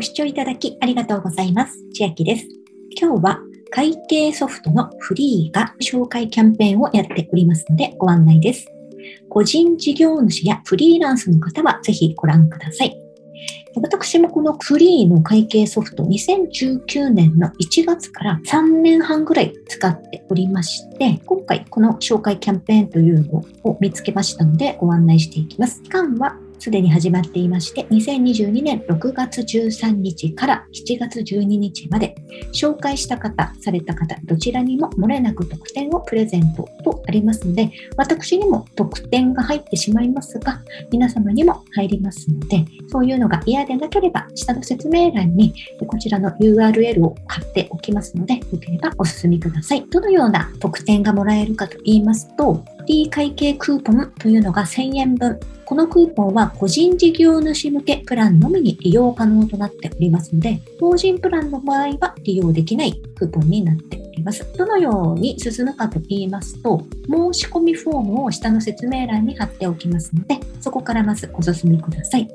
ご視聴いただきありがとうございます。千秋です。今日は会計ソフトのフリーが紹介キャンペーンをやっておりますのでご案内です。個人事業主やフリーランスの方はぜひご覧ください。私もこのフリーの会計ソフト2019年の1月から3年半ぐらい使っておりまして、今回この紹介キャンペーンというのを見つけましたのでご案内していきます。期間はすでに始まっていまして、2022年6月13日から7月12日まで、紹介した方、された方、どちらにも漏れなく特典をプレゼントとありますので、私にも特典が入ってしまいますが、皆様にも入りますので、そういうのが嫌でなければ、下の説明欄にこちらの URL を貼っておきますので、よければお進みください。どのような特典がもらえるかと言いますと、D 会計クーポンというのが1000円分。このクーポンは個人事業主向けプランのみに利用可能となっておりますので、法人プランの場合は利用できないクーポンになっております。どのように進むかと言いますと、申し込みフォームを下の説明欄に貼っておきますので、そこからまずお進みください。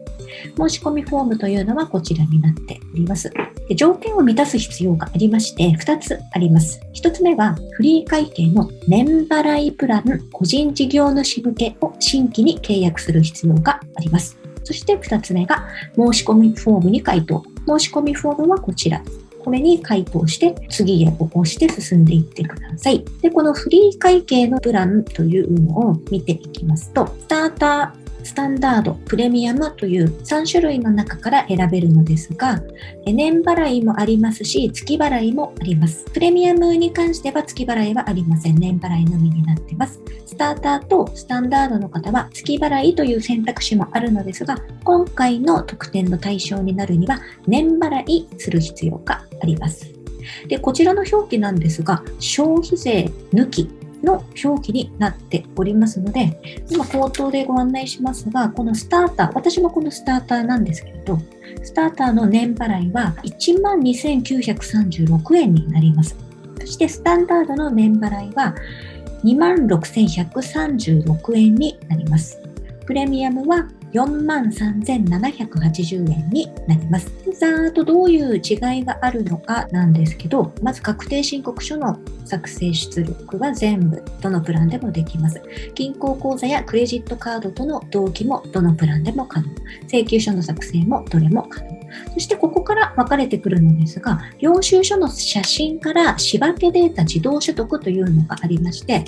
申し込みフォームというのはこちらになっております。で条件を満たす必要がありまして、2つあります。1つ目は、フリー会計の年払いプラン個人事業主向けを新規に契約する必要があります。そして2つ目が、申し込みフォームに回答。申し込みフォームはこちら。これに回答して、次へ起こして進んでいってください。で、このフリー会計のプランというのを見ていきますと、スタータースタンダード、プレミアムという3種類の中から選べるのですが、年払いもありますし、月払いもあります。プレミアムに関しては月払いはありません。年払いのみになってます。スターターとスタンダードの方は月払いという選択肢もあるのですが、今回の特典の対象になるには、年払いする必要があります。で、こちらの表記なんですが、消費税抜きの表記になっておりますので、今口頭でご案内しますが、このスターター、私もこのスターターなんですけれど、スターターの年払いは12,936円になります。そしてスタンダードの年払いは26,136円になります。プレミアムは43,780円になります。ざーっとどういう違いがあるのかなんですけど、まず確定申告書の作成出力は全部どのプランでもできます。銀行口座やクレジットカードとの同期もどのプランでも可能。請求書の作成もどれも可能。そしてここから分かれてくるのですが、領収書の写真から仕分けデータ自動取得というのがありまして、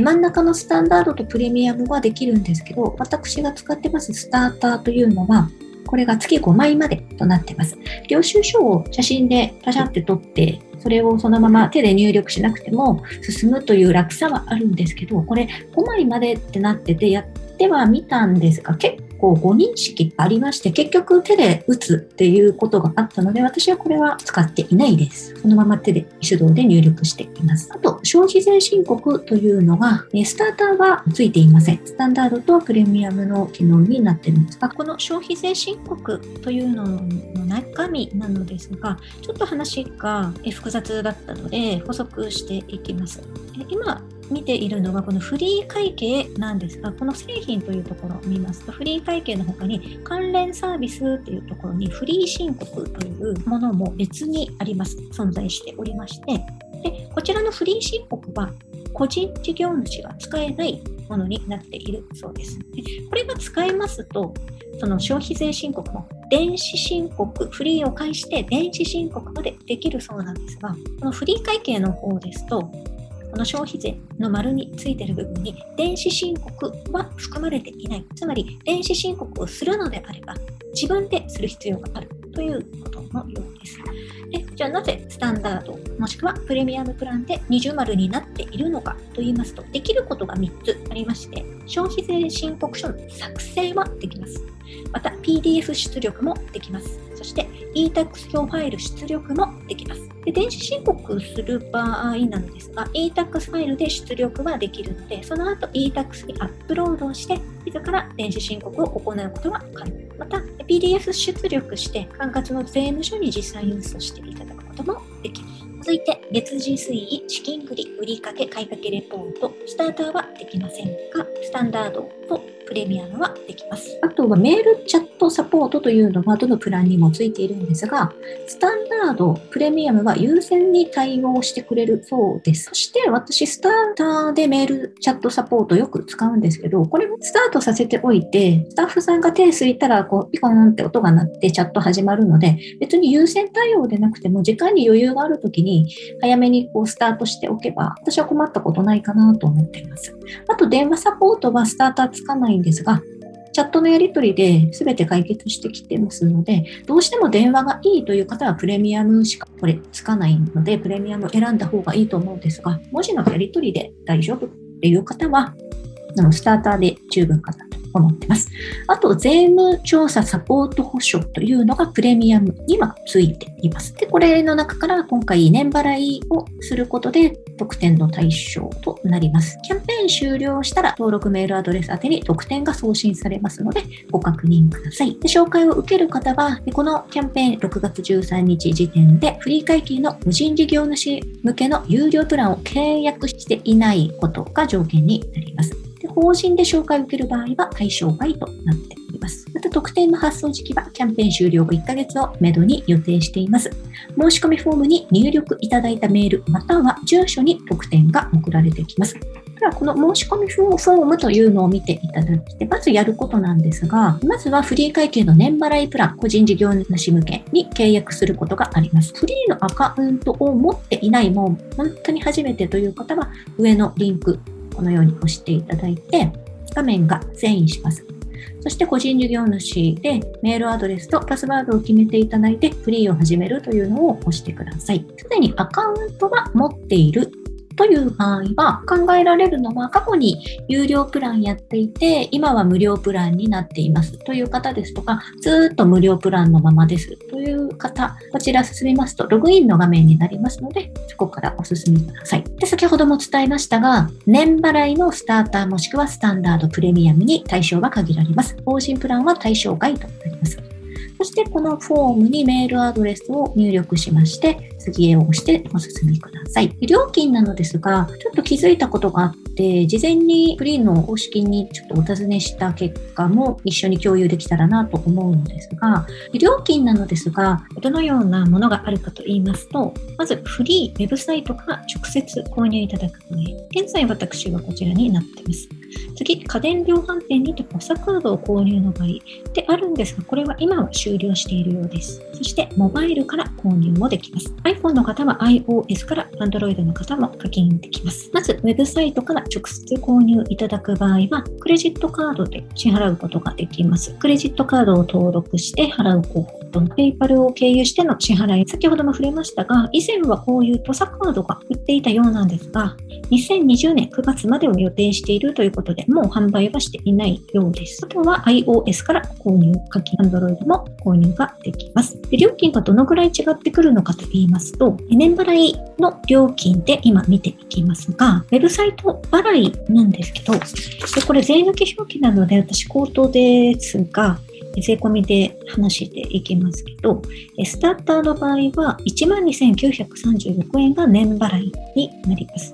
真ん中のスタンダードとプレミアムはできるんですけど、私が使ってますスターターというのは、これが月5枚までとなってます。領収書を写真でパシャって撮って、それをそのまま手で入力しなくても進むという楽さはあるんですけど、これ5枚までってなっててやってはみたんですが、結こう誤認識ありまして、結局手で打つっていうことがあったので、私はこれは使っていないです。そのまま手で手動で入力しています。あと、消費税申告というのが、スターターはついていません。スタンダードとプレミアムの機能になってるんですが、この消費税申告というのの中身なのですが、ちょっと話が複雑だったので補足していきます。今、見ているのはこのフリー会計なんですが、この製品というところを見ますと、フリー会計の他に関連サービスというところにフリー申告というものも別にあります。存在しておりまして、でこちらのフリー申告は個人事業主が使えないものになっているそうです。でこれが使えますと、その消費税申告も電子申告、フリーを介して電子申告までできるそうなんですが、このフリー会計の方ですと、この消費税の丸についている部分に電子申告は含まれていない。つまり電子申告をするのであれば自分でする必要があるということのようです。でじゃあなぜスタンダードもしくはプレミアムプランで二重丸になっているのかと言いますとできることが3つありまして消費税申告書の作成はできます。また PDF 出力もできます。そして e-tax 表ファイル出力もできます。で電子申告する場合なのですが、e-tax ファイルで出力はできるので、その後 e-tax にアップロードをして、自ら電子申告を行うことが可能。また、PDF 出力して、管轄の税務署に実際郵送していただくこともできる。続いて、月次推移、資金繰り、売掛買掛レポート、スターターはできませんが、スタンダードとプレミアムはできます。あとはメールチャットサポートというのはどのプランにもついているんですが、スタンダード、プレミアムは優先に対応してくれるそうです。そして私、スターターでメールチャットサポートよく使うんですけど、これもスタートさせておいて、スタッフさんが手すいたら、こう、ピコンって音が鳴ってチャット始まるので、別に優先対応でなくても、時間に余裕があるときに、早めにこうスタートしておけば、私は困ったことないかなと思っています。あと、電話サポートはスターターつかないですが、チャットのやり取りで全て解決してきてますので、どうしても電話がいいという方はプレミアムしかこれつかないので、プレミアムを選んだ方がいいと思うんですが、文字のやり取りで大丈夫っていう方は、スターターで十分かなと思ってます。あと、税務調査サポート保証というのがプレミアムにはついています。で、これの中から今回年払いをすることで特典の対象となります。キャンペーン終了したら登録メールアドレス宛てに特典が送信されますのでご確認ください。で紹介を受ける方は、このキャンペーン6月13日時点でフリー会計の無人事業主向けの有料プランを契約していないことが条件になります。法人で紹介を受ける場合は対象外となっております。また特典の発送時期はキャンペーン終了後1ヶ月をめどに予定しています。申し込みフォームに入力いただいたメールまたは住所に特典が送られてきます。では、この申し込みフォームというのを見ていただいて、まずやることなんですが、まずはフリー会計の年払いプラン、個人事業主向けに契約することがあります。フリーのアカウントを持っていない、もう本当に初めてという方は、上のリンク、このように押していただいて、画面が遷移します。そして個人事業主でメールアドレスとパスワードを決めていただいてフリーを始めるというのを押してください。すでにアカウントは持っているという場合は考えられるのは過去に有料プランやっていて今は無料プランになっています。という方ですとかずっと無料プランのままです。という方こちら進みますとログインの画面になりますのでそこからお進みください。で先ほども伝えましたが年払いのスターターもしくはスタンダードプレミアムに対象が限られます。法人プランは対象外となります。そしてこのフォームにメールアドレスを入力しまして、次へ押してお進みください。料金なのですが、ちょっと気づいたことがあって、事前にフリーの公式にちょっとお尋ねした結果も一緒に共有できたらなと思うのですが、料金なのですが、どのようなものがあるかと言いますと、まずフリーウェブサイトから直接購入いただく場合、現在私はこちらになっています。次、家電量販店にてポサカードを購入の場合であるんですが、これは今は終了しているようです。そして、モバイルから購入もできます。iPhone の方は iOS から Android の方も課金できます。まず、ウェブサイトから直接購入いただく場合は、クレジットカードで支払うことができます。クレジットカードを登録して払う方法と、PayPal を経由しての支払い、先ほども触れましたが、以前はこういうポサカードが売っていたようなんですが、2020年9月までを予定しているということで、もう販売はしていないようです。あとは iOS から購入、課金 Android も購入ができます。で料金がどのぐらい違ってくるのかと言いますと、年払いの料金で今見ていきますが、ウェブサイト払いなんですけど、でこれ税抜き表記なので私口頭ですが、税込みで話していきますけど、スターターの場合は12,936円が年払いになります。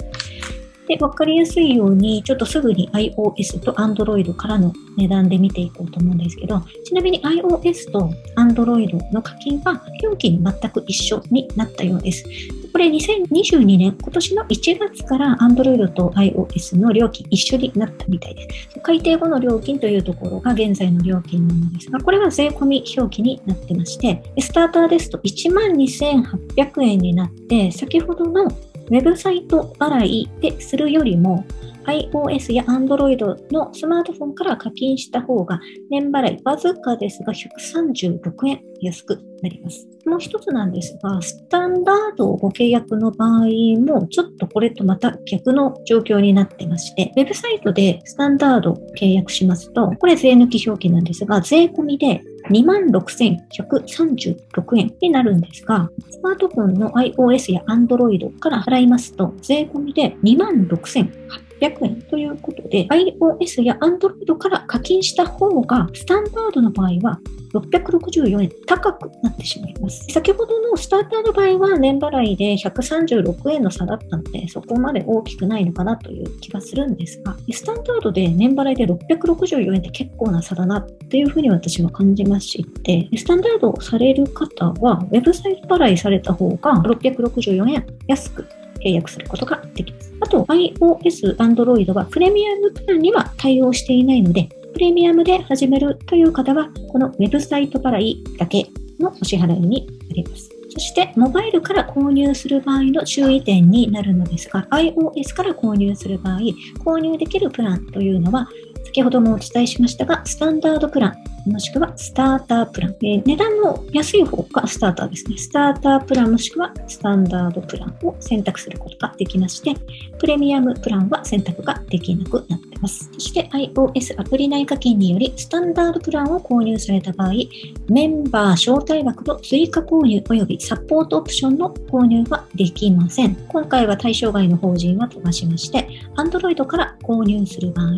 で、わかりやすいように、ちょっとすぐに iOS と Android からの値段で見ていこうと思うんですけど、ちなみに iOS と Android の課金は料金全く一緒になったようです。これ2022年、今年の1月から Android と iOS の料金一緒になったみたいです。改定後の料金というところが現在の料金なのですが、これは税込み表記になってまして、スターターですと12,800円になって、先ほどのウェブサイト払いでするよりも、iOS や Android のスマートフォンから課金した方が年払いわずかですが136円安くなります。もう一つなんですが、スタンダードをご契約の場合もちょっとこれとまた逆の状況になってまして、ウェブサイトでスタンダード契約しますと、これ税抜き表記なんですが、税込みで26,136円になるんですが、スマートフォンの iOS や Android から払いますと、税込みで26,800円600円ということで、iOS や Android から課金した方が、スタンダードの場合は664円高くなってしまいます。先ほどのスターターの場合は年払いで136円の差だったので、そこまで大きくないのかなという気がするんですが、スタンダードで年払いで664円って結構な差だなっていうふうに私は感じまして、スタンダードされる方は、ウェブサイト払いされた方が664円安く契約することができます。あと、iOS、Android はプレミアムプランには対応していないので、プレミアムで始めるという方は、このウェブサイト払いだけのお支払いになります。そして、モバイルから購入する場合の注意点になるのですが、iOS から購入する場合、購入できるプランというのは、先ほどもお伝えしましたが、スタンダードプラン、もしくはスタータープラン。えー、値段の安い方がスターターですね。スタータープランもしくはスタンダードプランを選択することができまして、プレミアムプランは選択ができなくなっています。そして iOS アプリ内課金によりスタンダードプランを購入された場合、メンバー招待枠の追加購入及びサポートオプションの購入はできません。今回は対象外の法人は飛ばしまして、Android から購入する場合、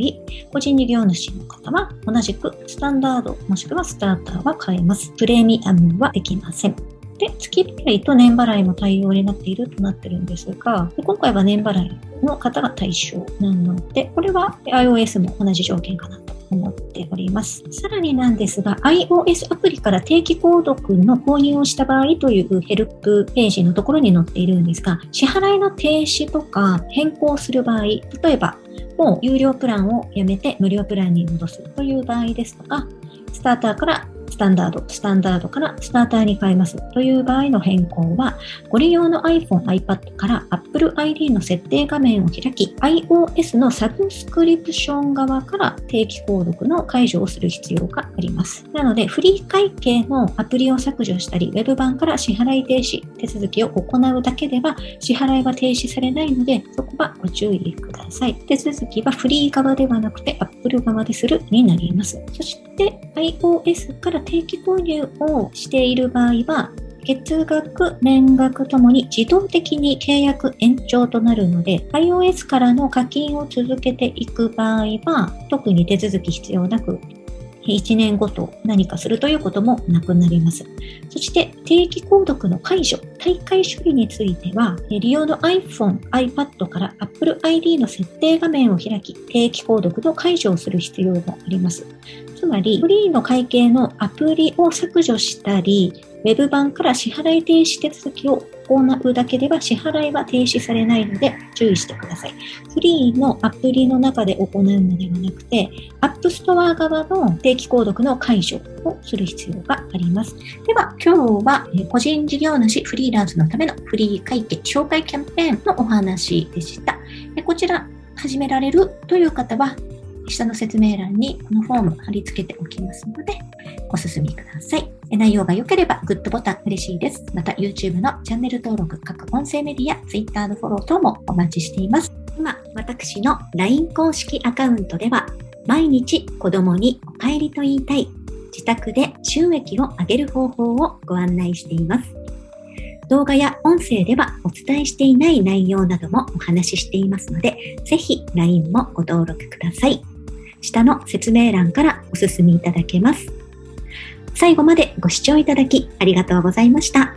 個人事業主の方は同じくスタンダードもしくはスターターは買えます。プレミアムはできません。で、月払いと年払いも対応になっているとなってるんですが、で今回は年払いの方が対象なので、これは iOS も同じ条件かなと思っております。さらになんですが、iOS アプリから定期購読の購入をした場合というヘルプページのところに載っているんですが、支払いの停止とか変更する場合、例えば、もう有料プランをやめて無料プランに戻すという場合ですとか、スターターからスタンダード、スタンダードからスターターに変えますという場合の変更は、ご利用の iPhone、iPad から Apple ID の設定画面を開き、iOS のサブスクリプション側から定期購読の解除をする必要があります。なので、フリー会計のアプリを削除したり、Web 版から支払い停止手続きを行うだけでは、支払いは停止されないので、そこはご注意ください。手続きはフリー側ではなくて Apple 側でするになります。そして、iOS から定期購入をしている場合は、月額、年額ともに自動的に契約延長となるので、iOS からの課金を続けていく場合は、特に手続き必要なく、1年ごと何かするということもなくなります。そして定期購読の解除、大会処理については、利用の iPhone、iPad から Apple ID の設定画面を開き、定期購読の解除をする必要があります。つまり、フリーの会計のアプリを削除したり、Web 版から支払い停止手続きを行うだけでは支払いは停止されないので注意してください。フリーのアプリの中で行うのではなくて、App Store 側の定期購読の解除をする必要があります。では、今日は個人事業主フリーランスのためのフリー会計紹介キャンペーンのお話でした。こちら、始められるという方は、下の説明欄にこのフォーム貼り付けておきますので、ご進みください。内容が良ければグッドボタン嬉しいです。また YouTube のチャンネル登録、各音声メディア、Twitter のフォロー等もお待ちしています。今、私の LINE 公式アカウントでは、毎日子供にお帰りと言いたい、自宅で収益を上げる方法をご案内しています。動画や音声ではお伝えしていない内容などもお話ししていますので、ぜひ LINE もご登録ください。下の説明欄からお進みいただけます。最後までご視聴いただきありがとうございました。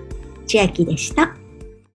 千秋でした。